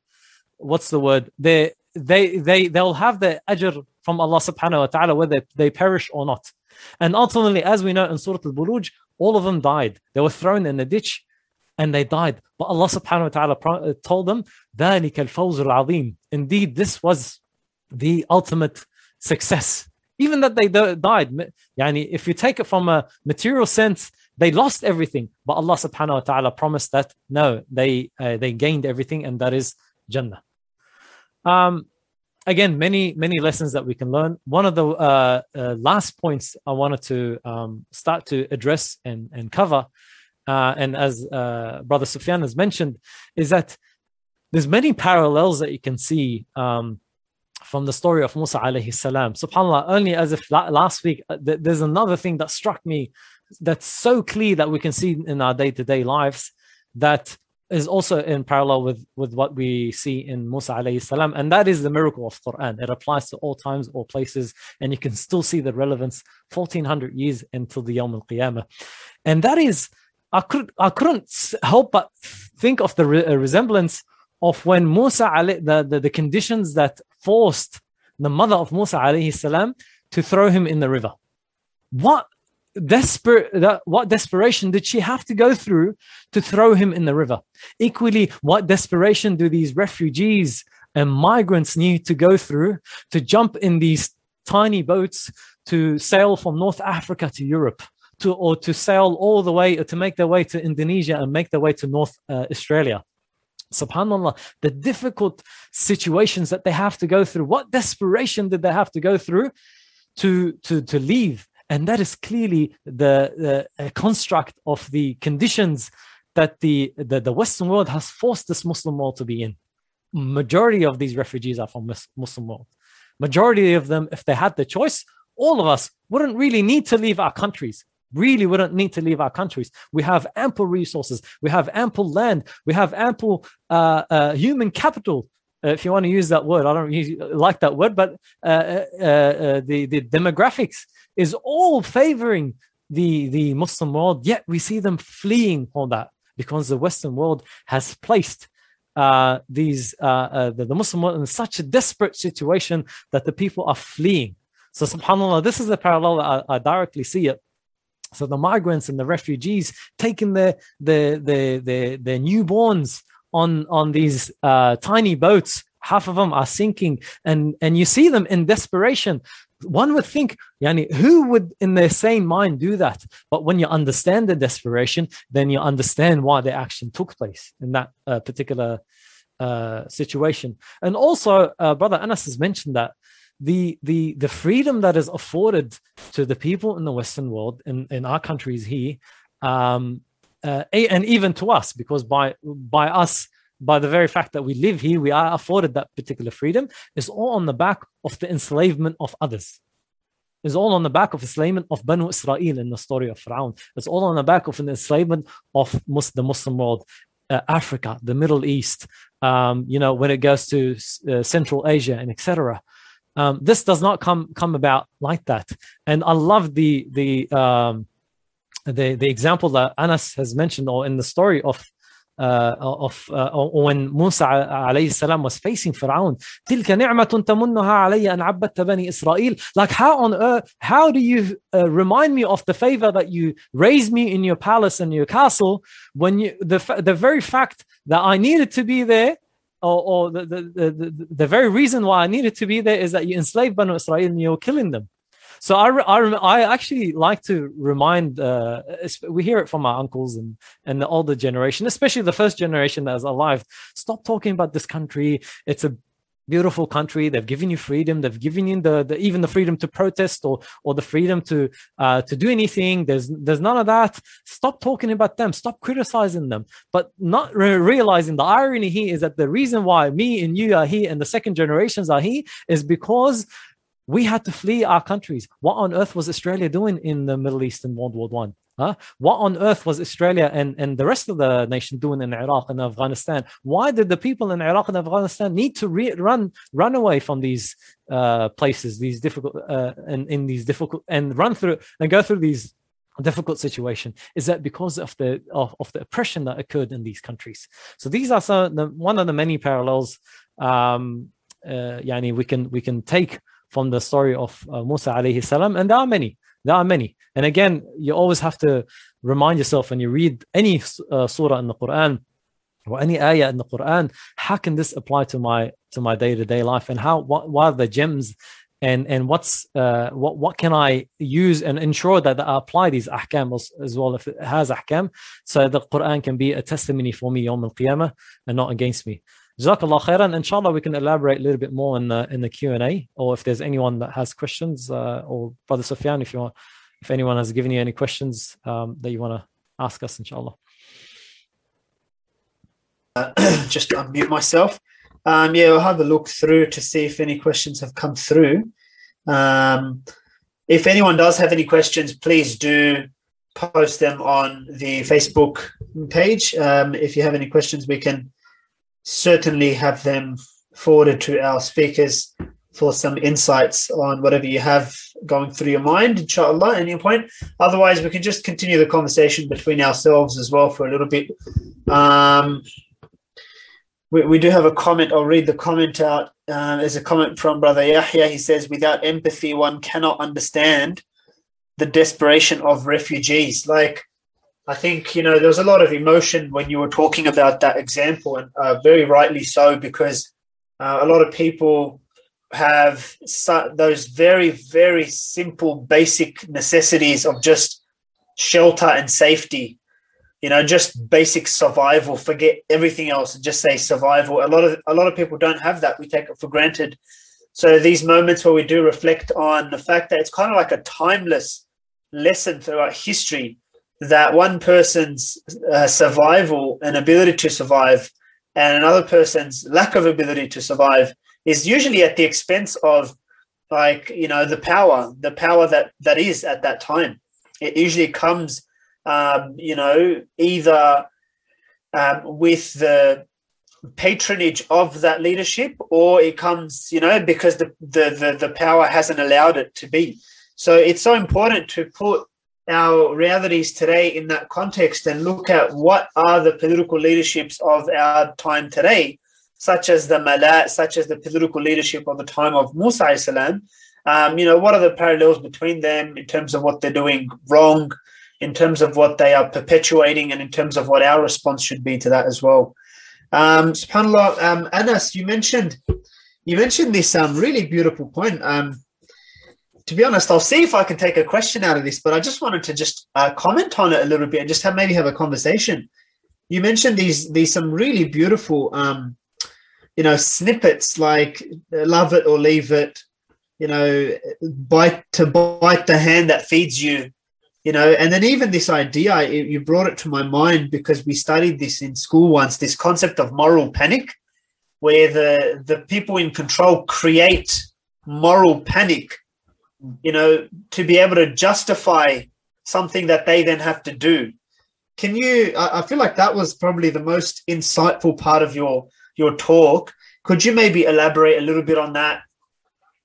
Speaker 3: what's the word they they they they'll have the ajr from Allah subhanahu wa ta'ala whether they perish or not and ultimately, as we know in Surah Al Buruj, all of them died. They were thrown in the ditch and they died. But Allah subhanahu wa ta'ala uh, told them, ذَلِكَ الْفَوْزُ الْعَظِيمُ Indeed, this was the ultimate success. Even that they died. Yani, if you take it from a material sense, they lost everything. But Allah subhanahu wa ta'ala promised that no, they uh, they gained everything, and that is Jannah. Um, again, many many lessons that we can learn. One of the uh, uh, last points I wanted to um, start to address and and cover, uh, and as uh, Brother Sufyan has mentioned, is that there's many parallels that you can see um, from the story of Musa alayhi salam. Subhanallah, only as if last week, uh, there's another thing that struck me that's so clear that we can see in our day-to-day lives that is also in parallel with, with what we see in Musa alayhi salam. And that is the miracle of Quran. It applies to all times, all places, and you can still see the relevance 1400 years until the Yawm al-Qiyamah. And that is, I, could, I couldn't help but think of the re- uh, resemblance of when Musa, the, the, the conditions that forced the mother of Musa alayhi salam to throw him in the river. What desperate what desperation did she have to go through to throw him in the river? Equally what desperation do these refugees and migrants need to go through to jump in these tiny boats to sail from north africa to europe to or to sail all the way or to make their way to indonesia and make their way to north uh, australia? Subhanallah the difficult situations that they have to go through. What desperation did they have to go through to to to leave and that is clearly the, the construct of the conditions that the, the, the Western world has forced this Muslim world to be in. Majority of these refugees are from Muslim world. Majority of them, if they had the choice, all of us wouldn't really need to leave our countries. Really wouldn't need to leave our countries. We have ample resources. We have ample land. We have ample uh, uh, human capital uh, if you want to use that word, I don't use, like that word, but uh, uh, uh, the the demographics is all favoring the, the Muslim world, yet we see them fleeing from that because the Western world has placed uh, these uh, uh, the, the, Muslim world in such a desperate situation that the people are fleeing. So, subhanAllah, this is the parallel I, I directly see it. So the migrants and the refugees taking their the the the their newborns on on these uh, tiny boats half of them are sinking and and you see them in desperation. One would think yani, who would in their sane mind do that? But when you understand the desperation then you understand why the action took place in that uh, particular uh, situation. And also uh, brother anas has mentioned that the the the freedom that is afforded to the people in the western world in, in our countries here um, uh, and even to us because by by us by the very fact that we live here, we are afforded that particular freedom, is all on the back of the enslavement of others. Is all on the back of enslavement of Banu Israel in the story of Pharaoh. It's all on the back of an enslavement of the Muslim world, uh, Africa, the Middle East. Um, you know, when it goes to uh, Central Asia and etc. Um, this does not come come about like that. And I love the the um, the the example that Anas has mentioned, or in the story of uh, of uh, when Musa alayhi salam was facing Pharaoh تلك نعمة تمنها علي أن عبدت بني إسرائيل like how on earth how do you uh, remind me of the favor that you raised me in your palace and your castle when you the, the very fact that I needed to be there or, or the, the, the, the very reason why I needed to be there is that you enslaved Banu Israel and you're killing them so I, I, I actually like to remind, uh, we hear it from our uncles and, and the older generation, especially the first generation that is alive. Stop talking about this country. It's a beautiful country. They've given you freedom. They've given you the, the even the freedom to protest or or the freedom to uh, to do anything. There's there's none of that. Stop talking about them. Stop criticizing them. But not re- realizing the irony here is that the reason why me and you are here and the second generations are here is because we had to flee our countries. What on earth was Australia doing in the Middle East in World War One? Huh? What on earth was Australia and, and the rest of the nation doing in Iraq and Afghanistan? Why did the people in Iraq and Afghanistan need to re- run run away from these uh, places, these difficult uh, and in these difficult and run through and go through these difficult situation? Is that because of the of, of the oppression that occurred in these countries? So these are some the, one of the many parallels. Um, uh, yani we can we can take from the story of uh, Musa alayhi salam, and there are many. There are many. And again, you always have to remind yourself when you read any uh, surah in the Quran or any ayah in the Quran, how can this apply to my to my day to day life, and how what, what are the gems, and and what's uh, what what can I use and ensure that I apply these ahkam as, as, well if it has ahkam, so the Quran can be a testimony for me on al qiyamah and not against me. Jazakallah khairan. Inshallah, we can elaborate a little bit more in the in the Q and A, or if there's anyone that has questions, uh, or Brother Sufyan, if you want, if anyone has given you any questions um, that you want to ask us, inshallah.
Speaker 1: Uh, just unmute myself. Um, yeah, I'll have a look through to see if any questions have come through. Um, if anyone does have any questions, please do post them on the Facebook page. Um, if you have any questions, we can certainly have them forwarded to our speakers for some insights on whatever you have going through your mind, inshallah, any point. Otherwise, we can just continue the conversation between ourselves as well for a little bit. Um, we, we do have a comment. I'll read the comment out. Uh, there's a comment from Brother Yahya. He says, without empathy, one cannot understand the desperation of refugees. Like, I think, you know, there was a lot of emotion when you were talking about that example, and uh, very rightly so, because uh, a lot of people have those very, very simple, basic necessities of just shelter and safety. You know, just basic survival. Forget everything else and just say survival. A lot of a lot of people don't have that. We take it for granted. So these moments where we do reflect on the fact that it's kind of like a timeless lesson throughout history that one person's uh, survival and ability to survive and another person's lack of ability to survive is usually at the expense of like you know the power the power that that is at that time. It usually comes um, you know either um, with the patronage of that leadership or it comes you know because the, the the the power hasn't allowed it to be. So it's so important to put our realities today in that context and look at what are the political leaderships of our time today such as the Mala, such as the political leadership of the time of Musa salam, um, you know, what are the parallels between them in terms of what they're doing wrong, in terms of what they are perpetuating, and in terms of what our response should be to that as well. Um, Subhanallah, um, Anas, you mentioned you mentioned this um, really beautiful point. Um, to be honest, I'll see if I can take a question out of this, but I just wanted to just uh, comment on it a little bit and just have maybe have a conversation. You mentioned these these some really beautiful um, you know snippets like love it or leave it you know bite to bite the hand that feeds you you know and then even this idea you brought it to my mind because we studied this in school once this concept of moral panic where the the people in control create moral panic you know to be able to justify something that they then have to do can you i feel like that was probably the most insightful part of your your talk. Could you maybe elaborate a little bit on that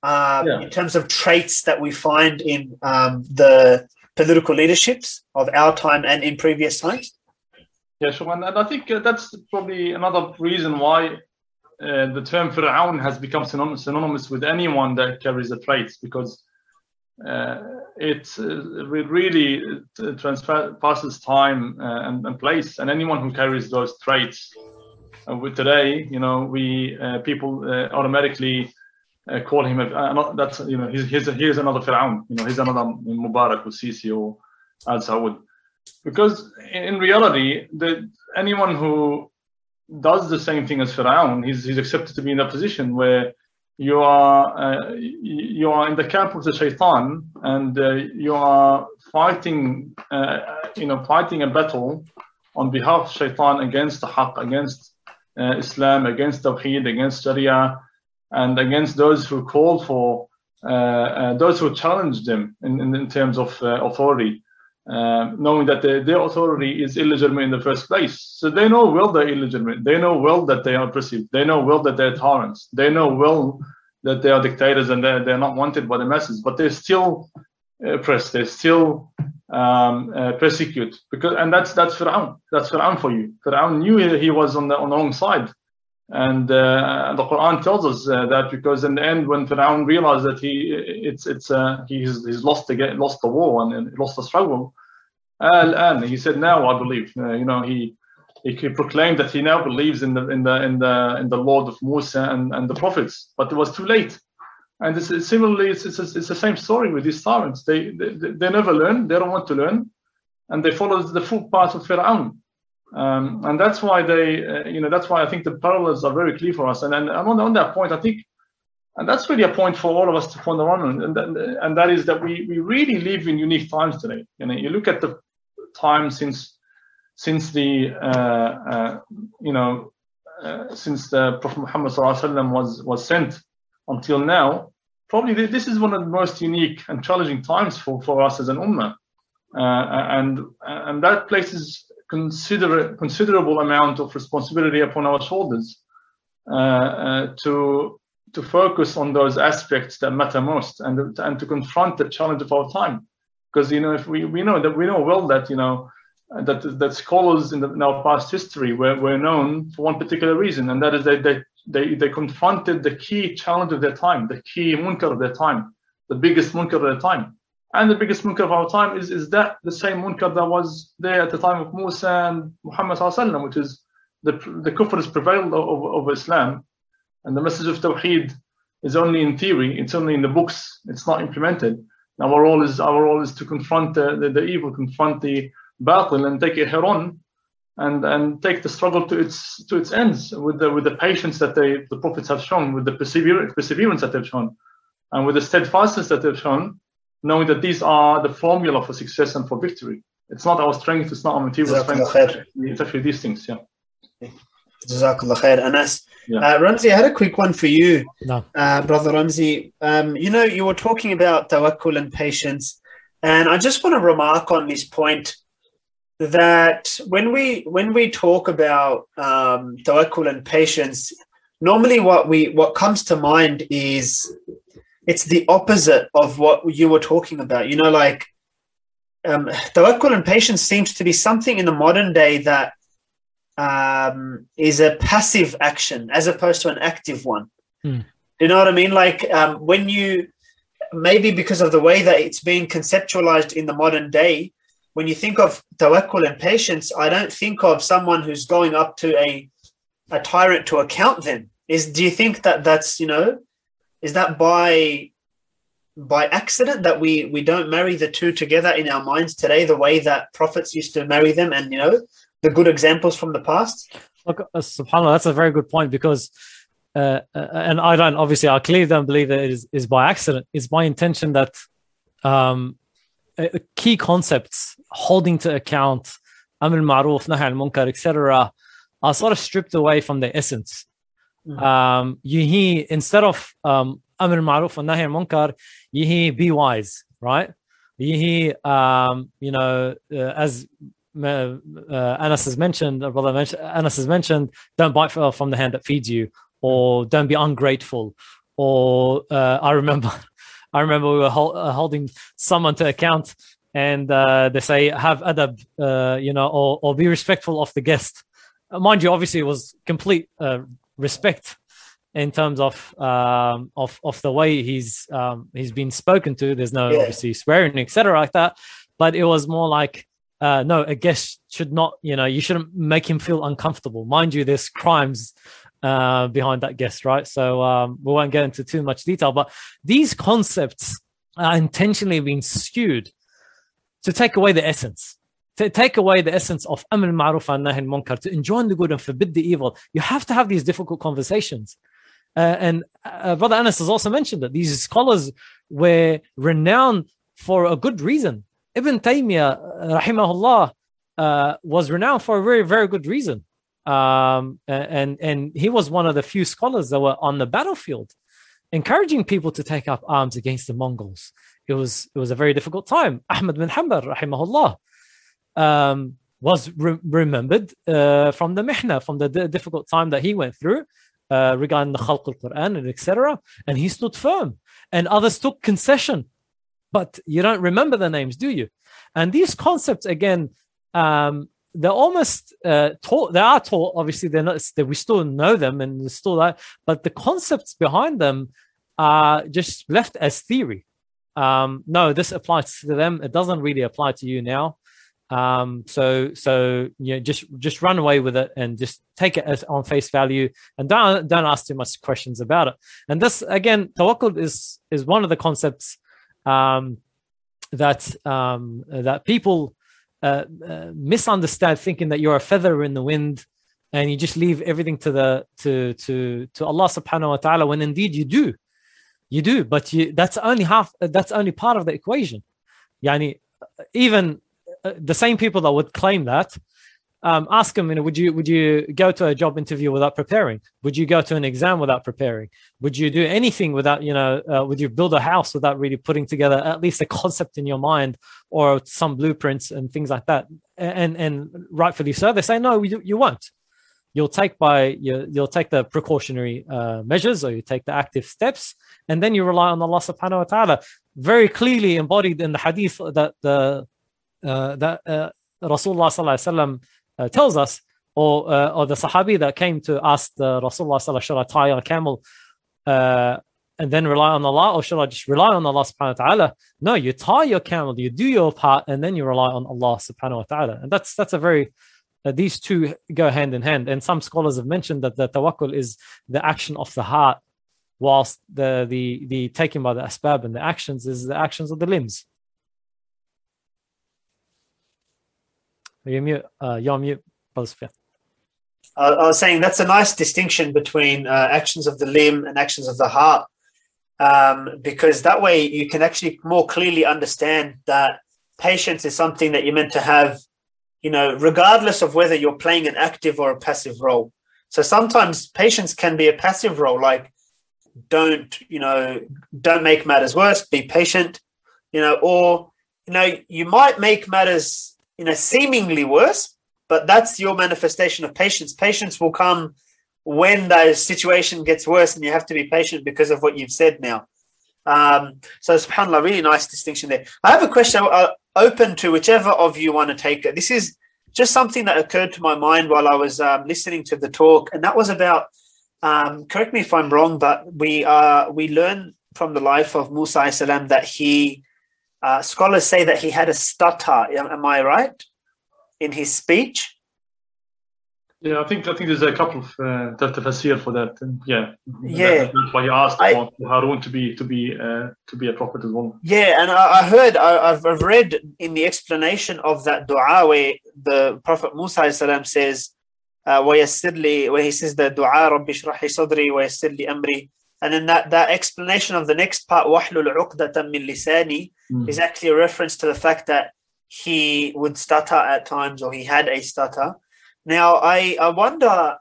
Speaker 1: uh, yeah. in terms of traits that we find in um, the political leaderships of our time and in previous times?
Speaker 2: Yeah, sure. And, and I think uh, that's probably another reason why uh, the term Fir'aun has become synonymous, synonymous with anyone that carries the traits because uh, it, uh, it really uh, passes time uh, and, and, place, and anyone who carries those traits with today, you know, we uh, people uh, automatically uh, call him. A, that's you know, he's he's another Fir'aun. You know, he's another Mubarak or Sisi or Al Saud. Because in reality, the, anyone who does the same thing as Fir'aun, he's he's accepted to be in a position where you are uh, you are in the camp of the shaitan and uh, you are fighting uh, you know fighting a battle on behalf of shaitan against the haqq against uh, Islam, against Tawheed, against Sharia, and against those who call for uh, uh, those who challenge them in, in, in terms of authority. Uh, knowing that the, their authority is illegitimate in the first place. So they know well they're illegitimate. They know well that they are oppressive. They know well that they're tyrants. They know well that they are dictators and they're, they're not wanted by the masses, but they're still oppressed. They're still um, uh, persecute because and that's that's Fir'aun that's Fir'aun for you Fir'aun knew he was on the on the wrong side and uh, the Quran tells us uh, that because in the end when Fir'aun realized that he it's it's uh, he's he's lost the lost the war and lost the struggle and he said now I believe. Uh, you know he he proclaimed that he now believes in the in the in the in the Lord of Musa and, and the prophets. But it was too late. And this is, similarly, it's, it's, it's, the same story with these tyrants. They, they, they never learn, they don't want to learn, and they follow the footpath of Fir'aun. Um, and that's why they, uh, you know, that's why I think the parallels are very clear for us. And, and on, on that point, I think, and that's really a point for all of us to ponder on, and, and, that is that we, we really live in unique times today. You know, you look at the time since since the, uh, uh, you know, uh, since the Prophet Muhammad was was sent until now, probably this is one of the most unique and challenging times for, for us as an ummah. and and that places consider considerable amount of responsibility upon our shoulders uh, uh, to to focus on those aspects that matter most and and to confront the challenge of our time. Because you know if we, we know that we know well that you know that that scholars in, the, in our past history were, were known for one particular reason and that is that they, they they confronted the key challenge of their time the key munkar of their time the biggest munkar of their time and the biggest munkar of our time is is that the same munkar that was there at the time of Musa and Muhammad which is the the kufr has prevailed over, over Islam and the message of Tawheed is only in theory, it's only in the books, it's not implemented. Our role is our role is to confront the, the, the evil, confront the battle, and take it head on, and and take the struggle to its to its ends with the with the patience that they the prophets have shown, with the perseverance that they've shown, and with the steadfastness that they've shown, knowing that these are the formula for success and for victory. It's not our strength, it's not our material strength. It's actually these things, yeah.
Speaker 1: Jazakallah khair. Anas, yeah. uh, Ramzi, I had a quick one for you, no. uh, brother Ramzi. Um, you know, you were talking about tawakkul and patience, and I just want to remark on this point that when we when we talk about um, tawakkul and patience, normally what we what comes to mind is it's the opposite of what you were talking about. You know, like um, tawakkul and patience seems to be something in the modern day that um, is a passive action as opposed to an active one. Hmm. You know what I mean? Like um, when you maybe because of the way that it's being conceptualized in the modern day, when you think of tawakkul and patience, I don't think of someone who's going up to a a tyrant to account them. Is do you think that that's you know is that by by accident that we we don't marry the two together in our minds today the way that prophets used to marry them and you know the good examples from the past?
Speaker 3: Look, uh, subhanAllah, that's a very good point because, uh, uh, and I don't, obviously, I clearly don't believe that it is, is by accident. It's by intention that um, uh, key concepts holding to account, amr ma'ruf, nahi al-munkar, etc., are sort of stripped away from their essence. Mm-hmm. Um, you instead of um, amr ma'ruf and nahi al-munkar, you hear be wise, right? You hear, um, you know, uh, as uh, Anas has mentioned, or brother mentioned, Anas has mentioned, don't bite from the hand that feeds you, or don't be ungrateful, or uh, I remember, I remember we were uh, holding someone to account, and uh, they say have adab, uh, you know, or, or be respectful of the guest. Uh, mind you, obviously, it was complete respect in terms of um, of of the way he's um, he's been spoken to. There's no yeah. obviously swearing, etc., like that. But it was more like uh, no, a guest should not, you know, you shouldn't make him feel uncomfortable. Mind you, there's crimes uh, behind that guest, right? So um, we won't get into too much detail, but these concepts are intentionally being skewed to take away the essence, take away the essence of amr ma'ruf and nahi munkar, to enjoin the good and forbid the evil. You have to have these difficult conversations. Uh, and uh, Brother Anas has also mentioned that these scholars were renowned for a good reason Ibn Taymiyyah, rahimahullah, uh, was renowned for a very, very good reason. Um, and, and he was one of the few scholars that were on the battlefield, encouraging people to take up arms against the Mongols. It was, it was a very difficult time. Ahmad bin Hanbal, rahimahullah, um, was re- remembered uh, from the mihna, from the d- difficult time that he went through uh, regarding the Khalq al-Quran and etc. And he stood firm. And others took concession but you don't remember the names, do you? And these concepts, again, um, they're almost uh, taught. They are taught. Obviously, they're not. They, we still know them, and still that. But the concepts behind them are just left as theory. Um, no, this applies to them. It doesn't really apply to you now. Um, so, so you know, just just run away with it and just take it as on face value, and don't don't ask too much questions about it. And this again, tawakkul is is one of the concepts um, that um, that people uh, uh, misunderstand, thinking that you're a feather in the wind and you just leave everything to the to to to Allah Subhanahu wa Taala. When indeed you do, you do, but you, that's only half. That's only part of the equation. Yani, even the same people that would claim that um, ask them, you know, would you would you go to a job interview without preparing? Would you go to an exam without preparing? Would you do anything without, you know, uh, would you build a house without really putting together at least a concept in your mind or some blueprints and things like that? And and rightfully so, they say no, you, you won't. You'll take by you, you'll take the precautionary uh, measures or you take the active steps, and then you rely on Allah Subhanahu wa Taala. Very clearly embodied in the hadith that the that uh, Rasulullah Sallallahu Alaihi Wasallam uh, tells us, or uh, or the Sahabi that came to ask the Rasulullah Sallallahu should I tie a camel uh, and then rely on Allah, or should I just rely on Allah Subhanahu wa Taala? No, you tie your camel, you do your part, and then you rely on Allah Subhanahu wa Taala, and that's that's a very uh, these two go hand in hand. And some scholars have mentioned that the tawakkul is the action of the heart, whilst the the the taken by the asbab and the actions is the actions of the limbs. You're mute. Uh, you're mute,
Speaker 1: Uh, I was saying that's a nice distinction between uh, actions of the limb and actions of the heart, um, because that way you can actually more clearly understand that patience is something that you're meant to have, you know, regardless of whether you're playing an active or a passive role. So sometimes patience can be a passive role, like don't, you know, don't make matters worse, be patient, you know, or, you know, you might make matters you know, seemingly worse, but that's your manifestation of patience. Patience will come when the situation gets worse and you have to be patient because of what you've said now. Um, so, subhanAllah, really nice distinction there. I have a question uh, open to whichever of you want to take it. This is just something that occurred to my mind while I was um, listening to the talk, and that was about. Um, correct me if I'm wrong, but we uh, we learn from the life of Musa salam that he uh, scholars say that he had a stutter. Am I right in his speech?
Speaker 2: Yeah, I think I think there's a couple of uh, tafsir for that. And yeah,
Speaker 1: yeah,
Speaker 2: that, that's why he asked I, Harun to be to be uh, to be a prophet as well.
Speaker 1: Yeah, and I, I heard I, have read in the explanation of that du'a where the Prophet Musa says, uh, where he says the du'a Rabbi shrah li sadri wa yassir li amri and then that, that explanation of the next part, وَحْلُلْ عُقْدَةً مِّن لِسَانِي, mm. is actually a reference to the fact that he would stutter at times or he had a stutter. Now, I, I wonder,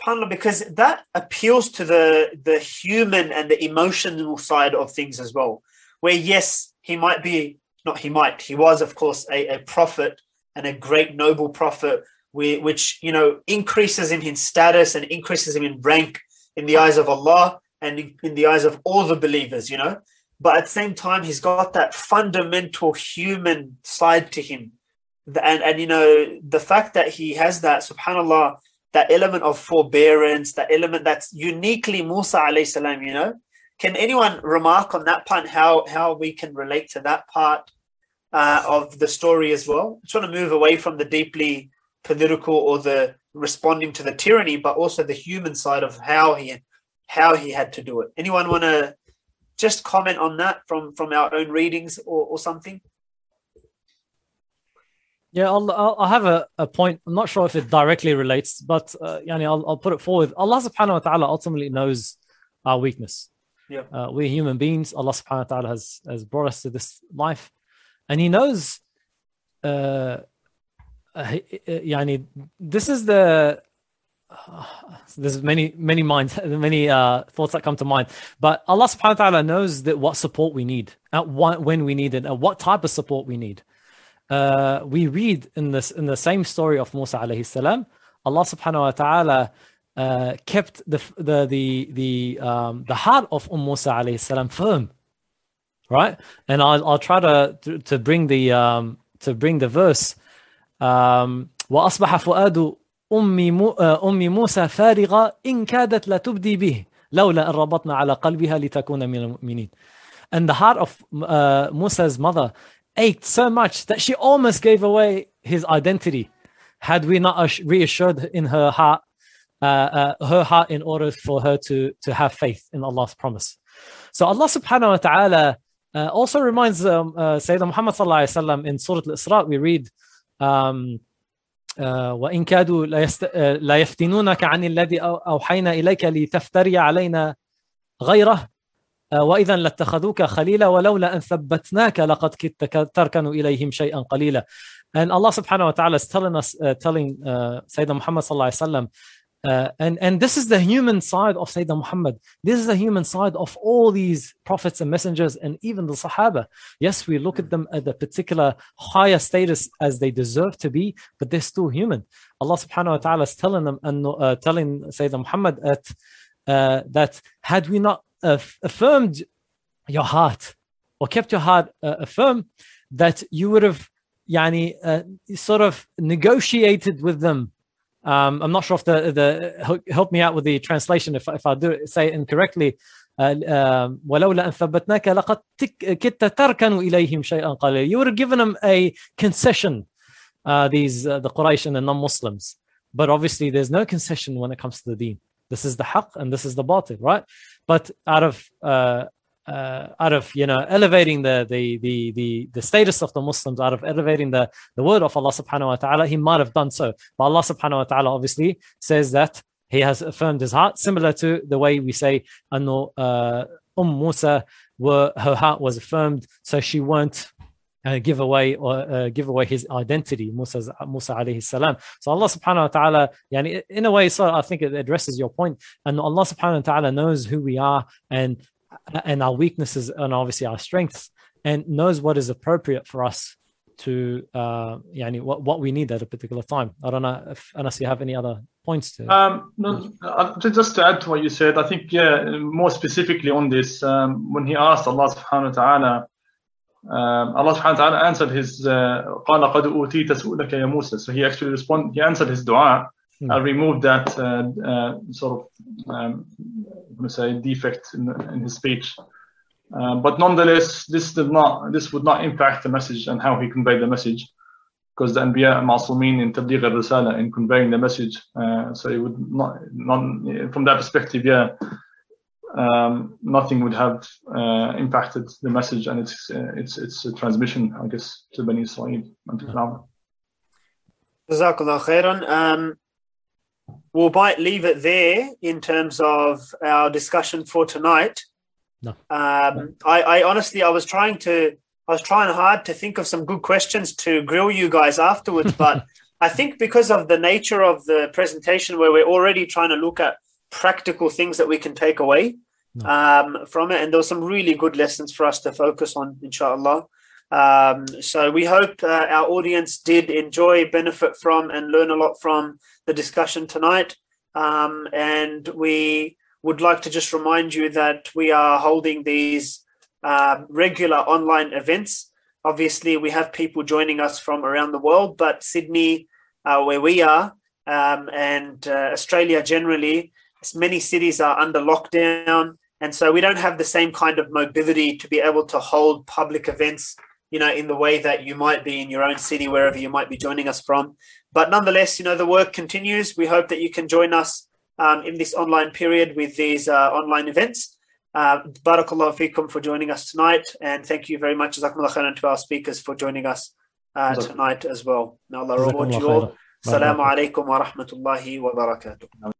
Speaker 1: subhanAllah, because that appeals to the, the human and the emotional side of things as well, where yes, he might be, not he might, he was, of course, a, a prophet and a great noble prophet, which, you know, increases him in status and increases him in rank in the eyes of Allah and in the eyes of all the believers, you know. But at the same time, he's got that fundamental human side to him. And, and you know, the fact that he has that, subhanAllah, that element of forbearance, that element that's uniquely Musa alayhi salam, you know. Can anyone remark on that part, how, how we can relate to that part uh, of the story as well? I just want to move away from the deeply political or the responding to the tyranny, but also the human side of how he how he had to do it. Anyone want to just comment on that from from our own readings or, or something?
Speaker 3: Yeah, I'll, I'll have a, a point. I'm not sure if it directly relates, but uh, yani I'll, I'll put it forward. Allah subhanahu wa ta'ala ultimately knows our weakness.
Speaker 1: Yeah.
Speaker 3: Uh, we're human beings. Allah subhanahu wa ta'ala has, has brought us to this life. And He knows, uh, uh, yani, this is the there's many many minds many uh, thoughts that come to mind but allah subhanahu wa ta'ala knows that what support we need at what, when we need it and what type of support we need uh, we read in this in the same story of musa alayhi salam allah subhanahu wa ta'ala uh, kept the the the the um, the heart of umm musa alayhi salam firm right and i'll, I'll try to, to to bring the um to bring the verse um واصبح فؤاد أم أم موسى فارغة إن كادت لتبدي به لولا أن ربطنا على قلبها لتكون من المؤمنين. And the heart of uh, Musa's mother ached so much that she almost gave away his identity had we not reassured in her heart uh, uh, her heart in order for her to to have faith in Allah's promise. So Allah subhanahu wa ta'ala uh, also reminds um, uh, Sayyidina Muhammad sallallahu alayhi wa sallam in Surah Al-Isra we read um, وإن كادوا لا يفتنونك عن الذي أوحينا إليك لتفتري علينا غيره. وإذا لاتخذوك خليلا ولولا أن ثبتناك لقد كدت تركن إليهم شيئا قليلا. And Allah subhanahu wa ta'ala is telling us uh, telling uh, Sayyidina Muhammad sallallahu alaihi wasallam uh, and and this is the human side of Sayyidina Muhammad. This is the human side of all these prophets and messengers, and even the Sahaba. Yes, we look at them at a particular higher status as they deserve to be, but they're still human. Allah Subhanahu wa Taala is telling them and uh, telling Sayyidina Muhammad that uh, that had we not affirmed your heart or kept your heart uh, firm, that you would have yani, uh, sort of negotiated with them um, I'm not sure if the the help me out with the translation if if I do say it incorrectly. ولولا أن ثبتناك لقد كدت تركن إليهم شيئا قليلا. You would have given them a concession, uh, these uh, the Quraysh and the non-Muslims. But obviously, there's no concession when it comes to the Deen. This is the haqq and this is the batil, right? But out of uh, uh, out of you know elevating the, the the the the status of the Muslims, out of elevating the the word of Allah Subhanahu wa Taala, he might have done so. But Allah Subhanahu wa Taala obviously says that he has affirmed his heart, similar to the way we say, "Anno uh, Umm Musa, her heart was affirmed, so she won't." Uh, give away or uh, give away his identity, Musa's, Musa alayhi salam. So Allah subhanahu wa ta'ala, yani, in a way, so I think it addresses your point. And Allah subhanahu wa ta'ala knows who we are and and our weaknesses and obviously our strengths and knows what is appropriate for us to uh yeah what, what we need at a particular time. I don't know if unless you have any other points to
Speaker 2: um no, uh, just to add to what you said i think yeah more specifically on this um, when he asked allah subhanahu wa ta'ala um, allah subhanahu wa ta'ala answered his uh, so he actually responded he answered his dua mm. and removed that uh, uh, sort of um, say defect in, in his speech. Uh, but nonetheless, this did not this would not impact the message and how he conveyed the message, because the Anbiya Masumin in Tabligh al-Risala in conveying the message. Uh, so it would not, not from that perspective, yeah, um, nothing would have uh, impacted the message and its its its transmission, I guess, to Bani Israel and to Pharaoh.
Speaker 1: Jazakallah khairan. Um, we'll might leave it there in terms of our discussion for tonight.
Speaker 3: No.
Speaker 1: Um, I, I honestly, I was trying to, I was trying hard to think of some good questions to grill you guys afterwards, but I think because of the nature of the presentation, where we're already trying to look at practical things that we can take away no. um, from it, and there were some really good lessons for us to focus on, inshallah. Um, so we hope uh, our audience did enjoy, benefit from, and learn a lot from the discussion tonight. Um, and we would like to just remind you that we are holding these uh, regular online events. Obviously, we have people joining us from around the world, but Sydney, uh, where we are, um, and uh, Australia generally, many cities are under lockdown. And so we don't have the same kind of mobility to be able to hold public events you know, in the way that you might be in your own city, wherever you might be joining us from. But nonetheless, you know, the work continues. We hope that you can join us um, in this online period with these uh, online events. Uh, Barakallahu fikum for joining us tonight. And thank you very much, Jazakumullah khairan, to our speakers for joining us uh, tonight as well. May Allah reward you all. Assalamu alaikum wa rahmatullahi wa barakatuh.